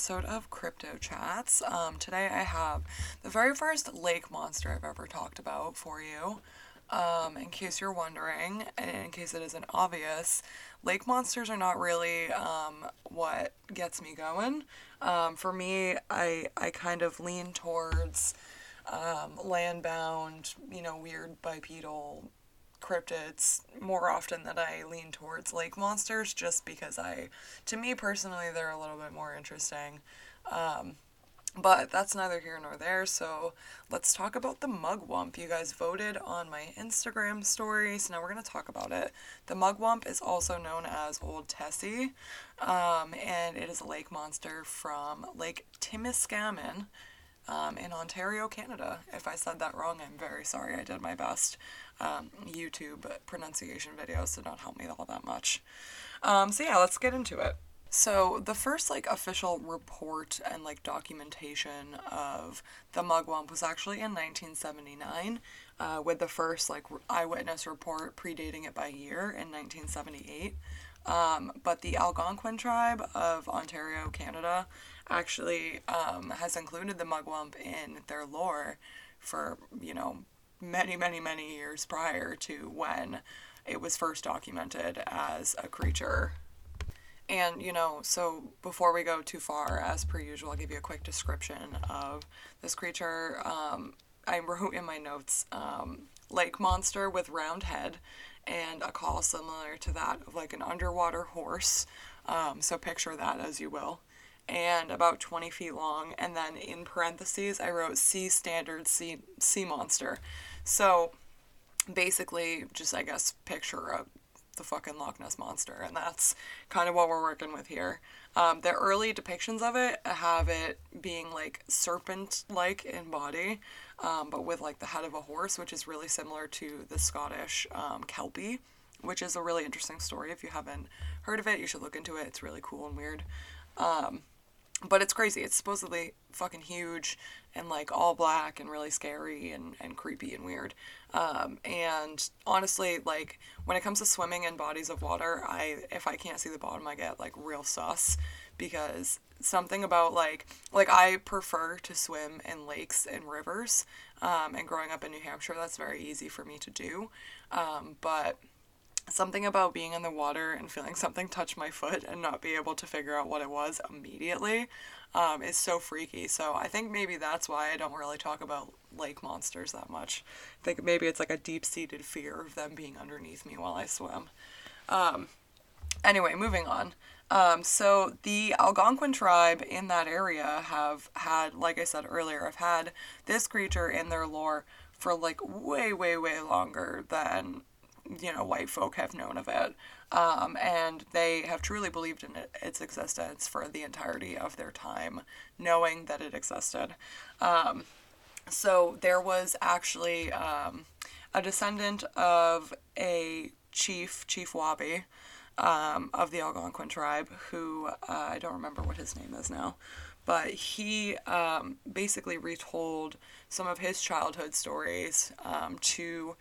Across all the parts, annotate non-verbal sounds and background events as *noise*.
episode of Crypto Chats. Um, today I have the very first lake monster I've ever talked about for you. Um, in case you're wondering, and in case it isn't obvious, lake monsters are not really um, what gets me going. Um, for me, I, I kind of lean towards um, land-bound, you know, weird bipedal cryptids more often than I lean towards lake monsters just because I, to me personally, they're a little bit more interesting. Um, but that's neither here nor there, so let's talk about the mugwump. You guys voted on my Instagram story, so now we're going to talk about it. The mugwump is also known as Old Tessie, um, and it is a lake monster from Lake Timiskaming, um, in Ontario, Canada. If I said that wrong, I'm very sorry. I did my best. Um, YouTube pronunciation videos did not help me all that much. Um, so yeah, let's get into it. So the first like official report and like documentation of the mugwump was actually in 1979, uh, with the first like eyewitness report predating it by year in 1978. Um, but the Algonquin tribe of Ontario, Canada, actually um, has included the mugwump in their lore for, you know, many, many, many years prior to when it was first documented as a creature. And, you know, so before we go too far, as per usual, I'll give you a quick description of this creature. Um, I wrote in my notes um, lake monster with round head and a call similar to that of like an underwater horse. Um, so picture that as you will and about 20 feet long. And then in parentheses, I wrote sea standard sea, sea monster. So basically, just I guess picture a, the fucking Loch Ness monster. And that's kind of what we're working with here. Um, the early depictions of it have it being like serpent like in body, um, but with like the head of a horse, which is really similar to the Scottish um, Kelpie which is a really interesting story. If you haven't heard of it, you should look into it. It's really cool and weird. Um, but it's crazy. It's supposedly fucking huge and like all black and really scary and, and creepy and weird. Um, and honestly, like when it comes to swimming in bodies of water, I if I can't see the bottom, I get like real sus because something about like like I prefer to swim in lakes and rivers. Um, and growing up in New Hampshire, that's very easy for me to do. Um, but something about being in the water and feeling something touch my foot and not be able to figure out what it was immediately um, is so freaky. So I think maybe that's why I don't really talk about lake monsters that much. I think maybe it's like a deep seated fear of them being underneath me while I swim. Um, anyway, moving on. Um, so the Algonquin tribe in that area have had, like I said earlier, have had this creature in their lore for like way, way, way longer than you know, white folk have known of it. Um, and they have truly believed in it, its existence for the entirety of their time, knowing that it existed. Um, so there was actually um, a descendant of a chief, Chief Wabi, um, of the Algonquin tribe, who uh, I don't remember what his name is now, but he um, basically retold some of his childhood stories um, to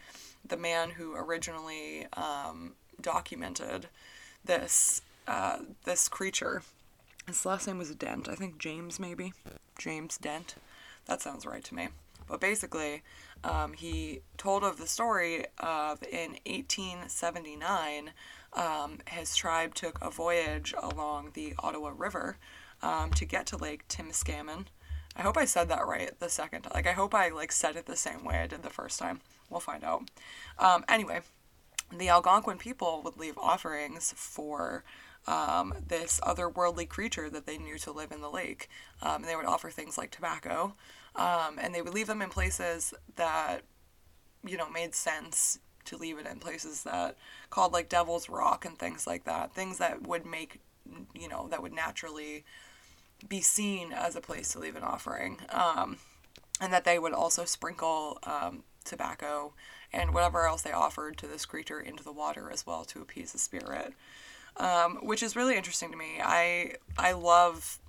the man who originally um, documented this uh, this creature. His last name was Dent. I think James maybe James Dent. That sounds right to me. But basically, um, he told of the story of in 1879, um, his tribe took a voyage along the Ottawa River um, to get to Lake Timiskaming. I hope I said that right the second. Like I hope I like said it the same way I did the first time. We'll find out. Um, anyway, the Algonquin people would leave offerings for um, this otherworldly creature that they knew to live in the lake. Um, they would offer things like tobacco, um, and they would leave them in places that, you know, made sense to leave it in places that called like Devil's Rock and things like that. Things that would make, you know, that would naturally be seen as a place to leave an offering. Um, and that they would also sprinkle um, tobacco, and whatever else they offered to this creature into the water as well to appease the spirit. Um, which is really interesting to me. I I love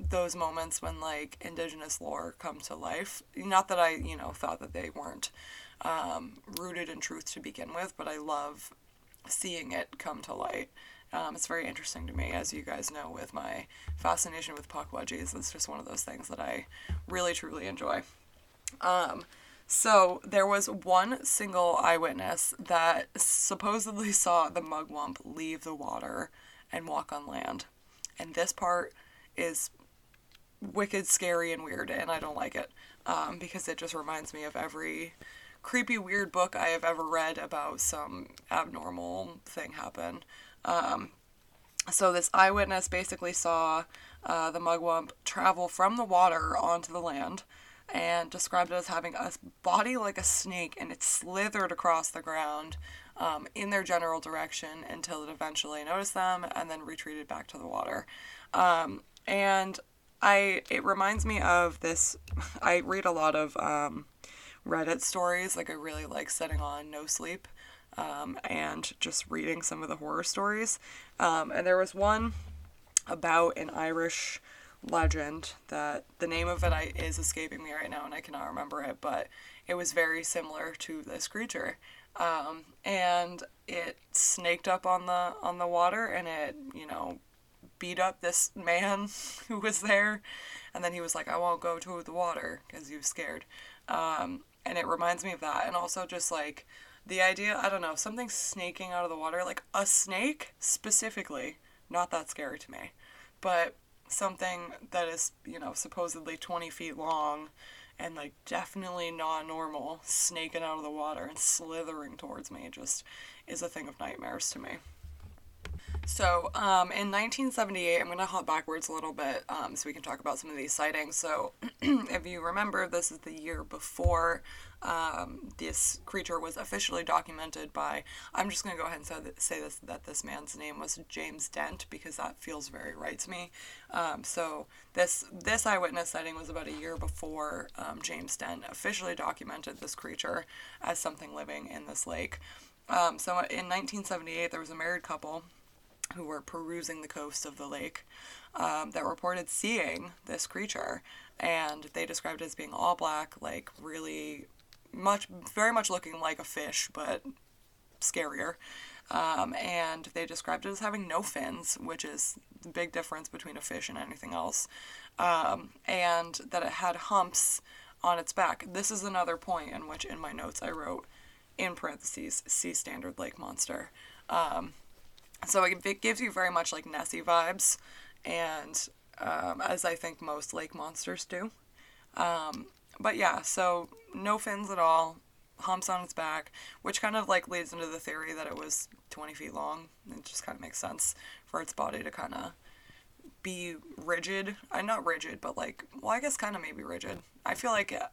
those moments when like indigenous lore come to life. Not that I you know thought that they weren't um, rooted in truth to begin with, but I love seeing it come to light Um, it's very interesting to me, as you guys know, with my fascination with Pukwudgies. It's just one of those things that I really truly enjoy. Um, so there was one single eyewitness that supposedly *laughs* saw the mugwump leave the water and walk on land. And this part is wicked scary and weird, and I don't like it um, because it just reminds me of every creepy, weird book I have ever read about some abnormal thing happen. Um, so this eyewitness basically saw uh, the mugwump travel from the water onto the land and described it as having a body like a snake and it slithered across the ground um, in their general direction until it eventually noticed them and then retreated back to the water. Um, and I it reminds me of this. I read a lot of um, Reddit stories. Like I really like sitting on NoSleep um, and just reading some of the horror stories. Um, and there was one about an Irish legend that the name of it I, is escaping me right now and I cannot remember it, but it was very similar to this creature. Um, and it snaked up on the on the water and it you know beat up this man *laughs* who was there. And then he was like, I won't go to the water because he was scared. Um, and it reminds me of that. And also just like the idea, I don't know, something snaking out of the water, like a snake specifically, not that scary to me. But something that is, you know, supposedly 20 feet long and like definitely not normal, snaking out of the water and slithering towards me just is a thing of nightmares to me. So, um, in 1978, I'm going to hop backwards a little bit um, so we can talk about some of these sightings. So, *clears throat* if you remember, this is the year before um, this creature was officially documented by. I'm just going to go ahead and say, that, say this that this man's name was James Dent because that feels very right to me. Um, so, this this eyewitness sighting was about a year before um, James Dent officially documented this creature as something living in this lake. Um, so, in 1978, there was a married couple who were perusing the coast of the lake um, that reported seeing this creature. And they described it as being all black, like really much, very much looking like a fish, but scarier. Um, and they described it as having no fins, which is the big difference between a fish and anything else. Um, and that it had humps on its back. This is another point in which, in my notes, I wrote in parentheses, sea standard lake monster. So it, it gives you very much like Nessie vibes, and um, as I think most lake monsters do. Um, but yeah, so no fins at all, humps on its back, which kind of like leads into the theory that it was 20 feet long. It just kind of makes sense for its body to kind of be rigid. I'm uh, not rigid, but like, well, I guess kind of maybe rigid. I feel like uh,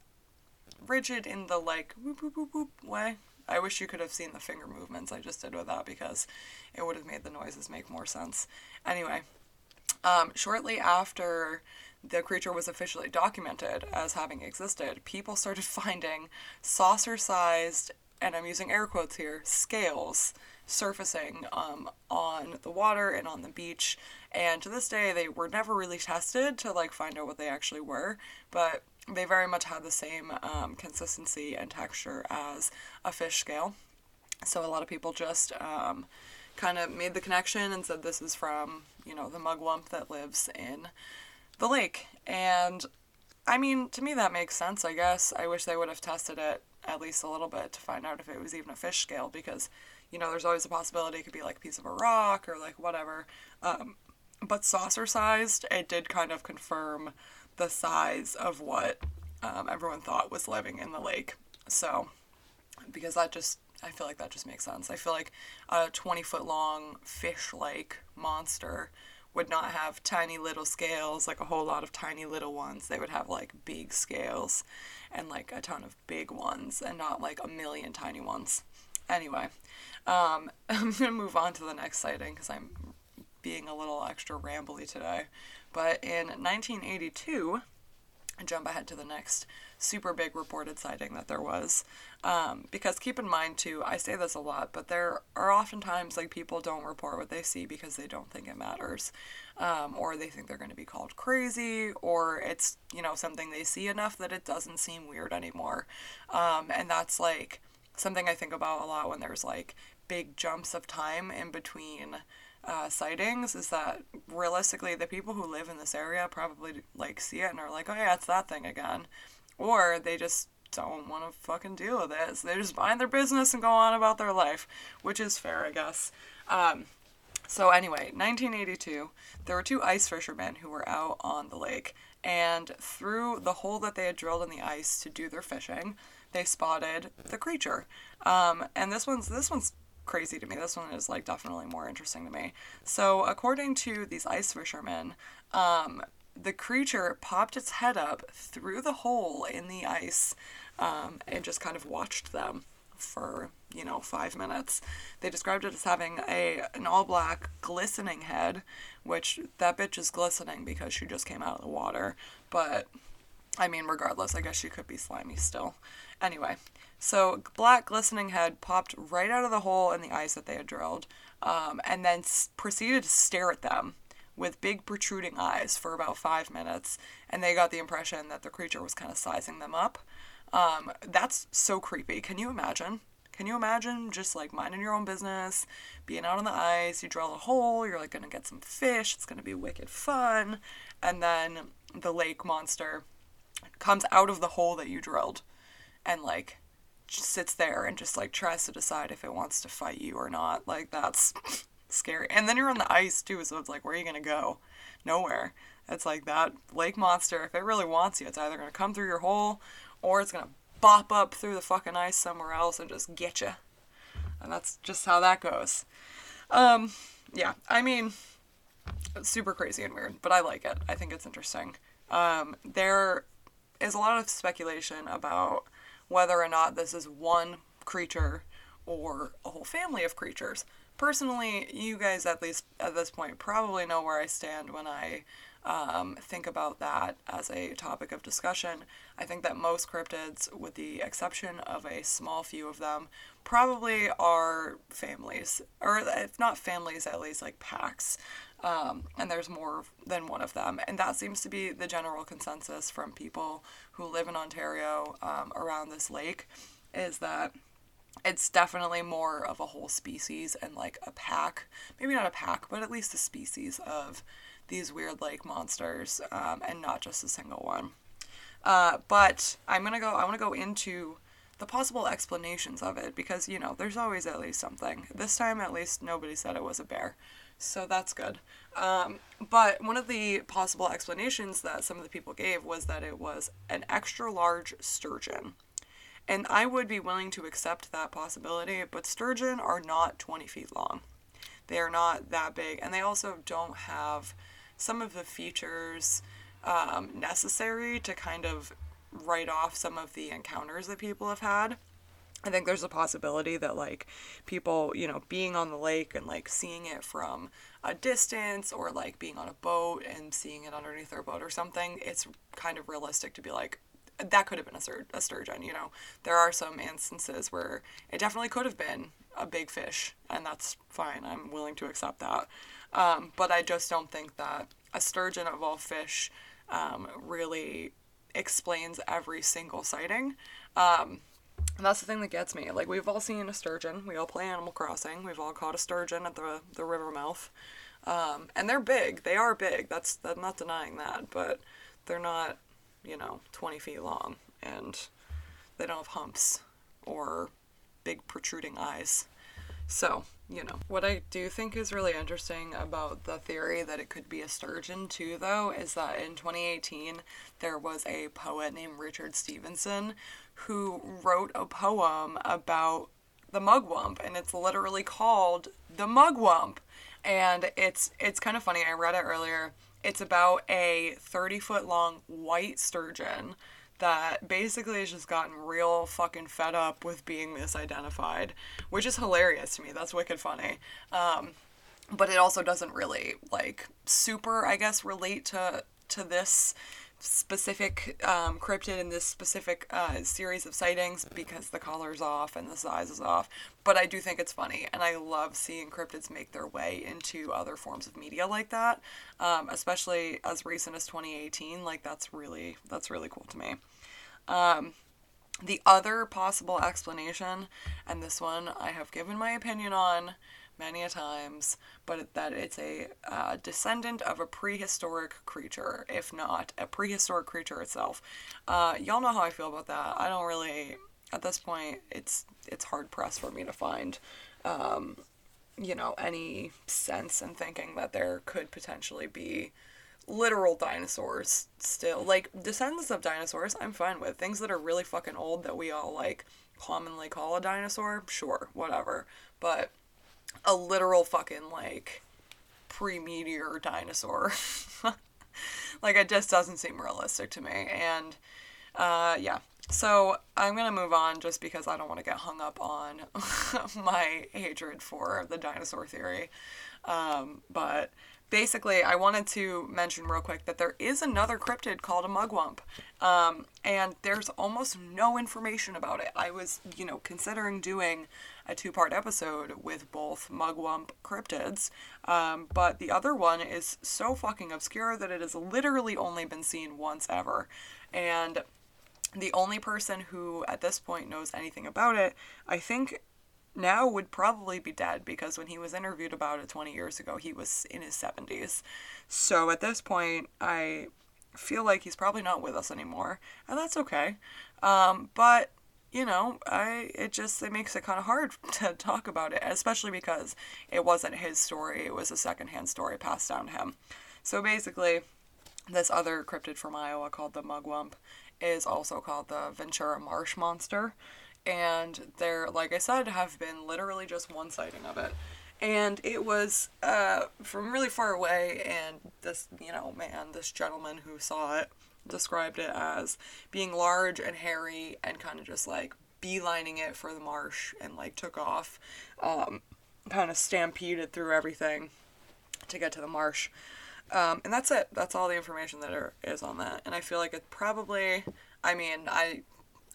rigid in the like whoop, whoop, whoop, whoop way. I wish you could have seen the finger movements I just did with that because it would have made the noises make more sense. Anyway, um, shortly after the creature was officially documented as having existed, people started *laughs* finding saucer sized, and I'm using air quotes here, scales surfacing um, on the water and on the beach. And to this day, they were never really tested to like find out what they actually were, but they very much had the same um, consistency and texture as a fish scale. So a lot of people just um, kind of made the connection and said this is from, you know, the mugwump that lives in the lake. And I mean, to me, that makes sense, I guess. I wish they would have tested it at least a little bit to find out if it was even a fish scale because, you know, there's always a possibility it could be like a piece of a rock or like whatever. Um, but saucer sized, it did kind of confirm the size of what um, everyone thought was living in the lake. So, because that just, I feel like that just makes sense. I feel like a 20 foot long fish like monster would not have tiny little scales, like a whole lot of tiny little ones. They would have like big scales and like a ton of big ones and not like a million tiny ones. Anyway, um, *laughs* I'm to move on to the next sighting because I'm being a little extra rambly today. But in 1982, jump ahead to the next super big reported sighting that there was. Um, because keep in mind, too, I say this a lot, but there are oftentimes like people don't report what they see because they don't think it matters. Um, or they think they're going to be called crazy, or it's, you know, something they see enough that it doesn't seem weird anymore. Um, and that's like something I think about a lot when there's like big jumps of time in between uh, sightings is that realistically the people who live in this area probably like see it and are like, oh yeah, it's that thing again, or they just don't want to fucking deal with it. So they just mind their business and go on about their life, which is fair, I guess. Um, so anyway, 1982, there were two ice fishermen who were out on the lake, and through the hole that they had drilled in the ice to do their fishing, they spotted the creature. Um, and this one's this one's crazy to me. This one is like definitely more interesting to me. So according to these ice fishermen, um, the creature popped its head up through the hole in the ice um, and just kind of watched them for you know five minutes. They described it as having a an all black glistening head, which that bitch is glistening because she just came out of the water. But I mean, regardless, I guess she could be slimy still. Anyway, so black glistening head popped right out of the hole in the ice that they had drilled, um, and then s- proceeded to stare at them with big protruding eyes for about five minutes, and they got the impression that the creature was kind of sizing them up. Um, that's so creepy. Can you imagine? Can you imagine just like minding your own business, being out on the ice, you drill a hole, you're like gonna get some fish, it's gonna be wicked fun, and then the lake monster comes out of the hole that you drilled and like sits there and just like tries to decide if it wants to fight you or not. Like that's *laughs* scary. And then you're on the ice too, so it's like where are you gonna go? Nowhere. It's like that lake monster, if it really wants you, it's either gonna come through your hole or it's gonna bop up through the fucking ice somewhere else and just get you. And that's just how that goes. Um, yeah, I mean, super crazy and weird, but I like it. I think it's interesting. Um, there is a lot of speculation about whether or not this is one creature or a whole family of creatures. Personally, you guys at least at this point probably know where I stand when I um, think about that as a topic of discussion. I think that most cryptids, with the exception of a small few of them, probably are families, or if not families, at least like packs. Um, and there's more than one of them. And that seems to be the general consensus from people who live in Ontario um, around this lake is that it's definitely more of a whole species and like a pack, maybe not a pack, but at least a species of these weird lake monsters um, and not just a single one. Uh, but I'm gonna go. I want to go into the possible explanations of it because you know there's always at least something. This time, at least, nobody said it was a bear, so that's good. Um, but one of the possible explanations that some of the people gave was that it was an extra large sturgeon. And I would be willing to accept that possibility, but sturgeon are not 20 feet long. They are not that big, and they also don't have some of the features um, necessary to kind of write off some of the encounters that people have had. I think there's a possibility that like people, you know, being on the lake and like seeing it from a distance or like being on a boat and seeing it underneath their boat or something, it's kind of realistic to be like that could have been a, sur- a sturgeon, you know. There are some instances where it definitely could have been a big fish and that's fine. I'm willing to accept that. Um, but I just don't think that a sturgeon of all fish um, really explains every single sighting. Um, and that's the thing that gets me. Like we've all seen a sturgeon. We all play Animal Crossing. We've all caught a sturgeon at the the river mouth, um, and they're big. They are big. That's I'm not denying that. But they're not, you know, 20 feet long, and they don't have humps or big protruding eyes. So, you know, what I do think is really interesting about the theory that it could be a sturgeon, too, though, is that in 2018 there was a poet named Richard Stevenson who wrote a poem about the mugwump, and it's literally called The Mugwump. And it's it's kind of funny. I read it earlier. It's about a 30 foot long white sturgeon that basically has just gotten real fucking fed up with being misidentified, which is hilarious to me. That's wicked funny. Um, but it also doesn't really like super, I guess, relate to to this specific um, cryptid in this specific uh, series of sightings because the color's off and the size is off. But I do think it's funny, and I love seeing cryptids make their way into other forms of media like that, um, especially as recent as 2018. Like that's really that's really cool to me. Um, the other possible explanation, and this one I have given my opinion on, many a times, but that it's a uh, descendant of a prehistoric creature, if not a prehistoric creature itself. Uh, y'all know how I feel about that. I don't really, at this point, it's it's hard pressed for me to find, um, you know, any sense in thinking that there could potentially be literal dinosaurs still. Like descendants of dinosaurs, I'm fine with. Things that are really fucking old that we all like commonly call a dinosaur, sure, whatever. But a literal fucking like pre-meteor dinosaur. *laughs* like it just doesn't seem realistic to me. And uh, yeah. So I'm gonna move on just because I don't want to get hung up on *laughs* my hatred for the dinosaur theory. Um, but basically, I wanted to mention real quick that there is another cryptid called a mugwump, um, and there's almost no information about it. I was, you know, considering doing a two part episode with both mugwump cryptids, um, but the other one is so fucking obscure that it has literally only been seen once ever. And the only person who at this point knows anything about it, I think now would probably be dead because when he was interviewed about it 20 years ago, he was in his 70s. So at this point, I feel like he's probably not with us anymore, and that's okay. Um, but you know, I it just it makes it kind of hard *laughs* to talk about it, especially because it wasn't his story; it was a secondhand story passed down to him. So basically, this other cryptid from Iowa called the mugwump is also called the Ventura marsh monster and there, like I said, have been literally just one sighting of it. And it was uh, from really far away, and this, you know, man, this gentleman who saw it described it as being large and hairy and kind of just like beelining it for the marsh and like took off, um, kind of stampeded through everything to get to the marsh. Um, and that's it. That's all the information that are, is on that. And I feel like it probably, I mean, I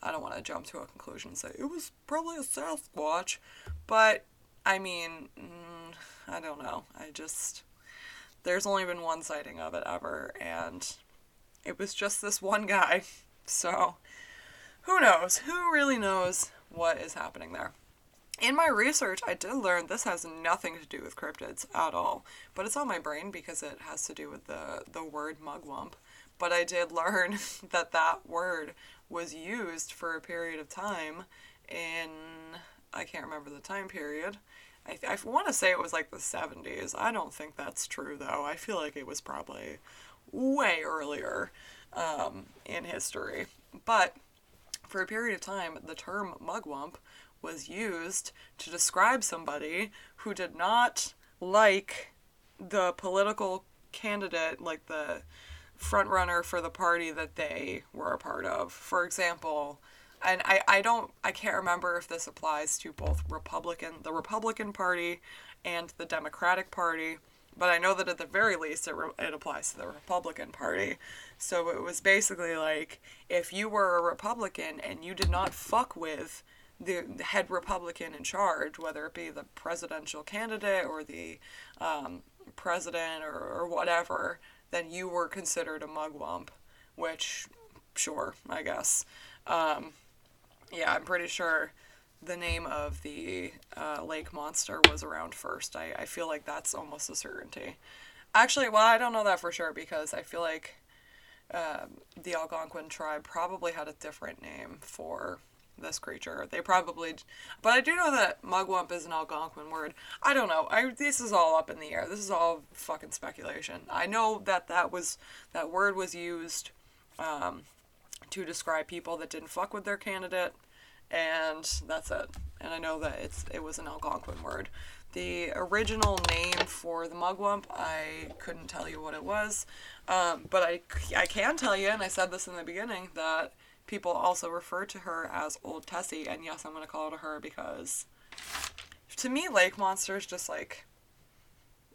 I don't want to jump to a conclusion and say it was probably a Sasquatch, but I mean, mm, I don't know. I just there's only been one sighting of it ever, and it was just this one guy. *laughs* So who knows? Who really knows what is happening there? In my research, I did learn this has nothing to do with cryptids at all, but it's on my brain because it has to do with the the word mugwump. But I did *laughs* learn that that word was used for a period of time in I can't remember the time period. I, I want to say it was like the 70s. I don't think that's true though. I feel like it was probably way earlier um, in history. But for a period of time, the term mugwump was used to describe somebody who did not like the political candidate, like the front runner for the party that they were a part of. For example, and I, I don't I can't remember if this applies to both Republican the Republican Party and the Democratic Party, but I know that at the very least it, re- it applies to the Republican Party. So it was basically like if you were a Republican and you did not fuck with the head Republican in charge, whether it be the presidential candidate or the um, president or, or whatever, then you were considered a mugwump, which, sure, I guess. Um, yeah, I'm pretty sure the name of the uh, lake monster was around first. I, I feel like that's almost a certainty. Actually, well, I don't know that for sure because I feel like uh, the Algonquin tribe probably had a different name for this creature. They probably, but I do know that mugwump is an Algonquin word. I don't know. I this is all up in the air. This is all fucking speculation. I know that that was that word was used um, to describe people that didn't fuck with their candidate, and that's it. And I know that it's it was an Algonquin word. The original name for the mugwump, I couldn't tell you what it was, um, but I, I can tell you, and I said this in the beginning, that people also refer to her as Old Tessie, and yes, I'm gonna call it her because to me, lake monsters just like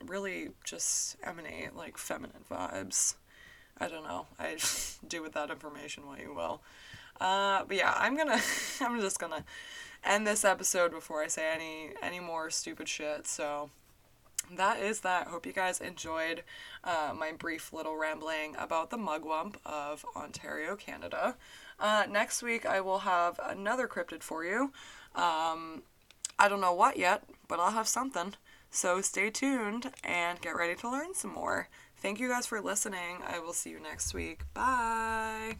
really just emanate like feminine vibes. I don't know. I *laughs* do with that information what you will. Uh, but yeah, I'm gonna, *laughs* I'm just gonna end this episode before I say any any more stupid shit. So that is that. Hope you guys enjoyed uh, my brief little rambling about the mugwump of Ontario, Canada. Uh, next week, I will have another cryptid for you. Um, I don't know what yet, but I'll have something. So stay tuned and get ready to learn some more. Thank you guys for listening. I will see you next week. Bye.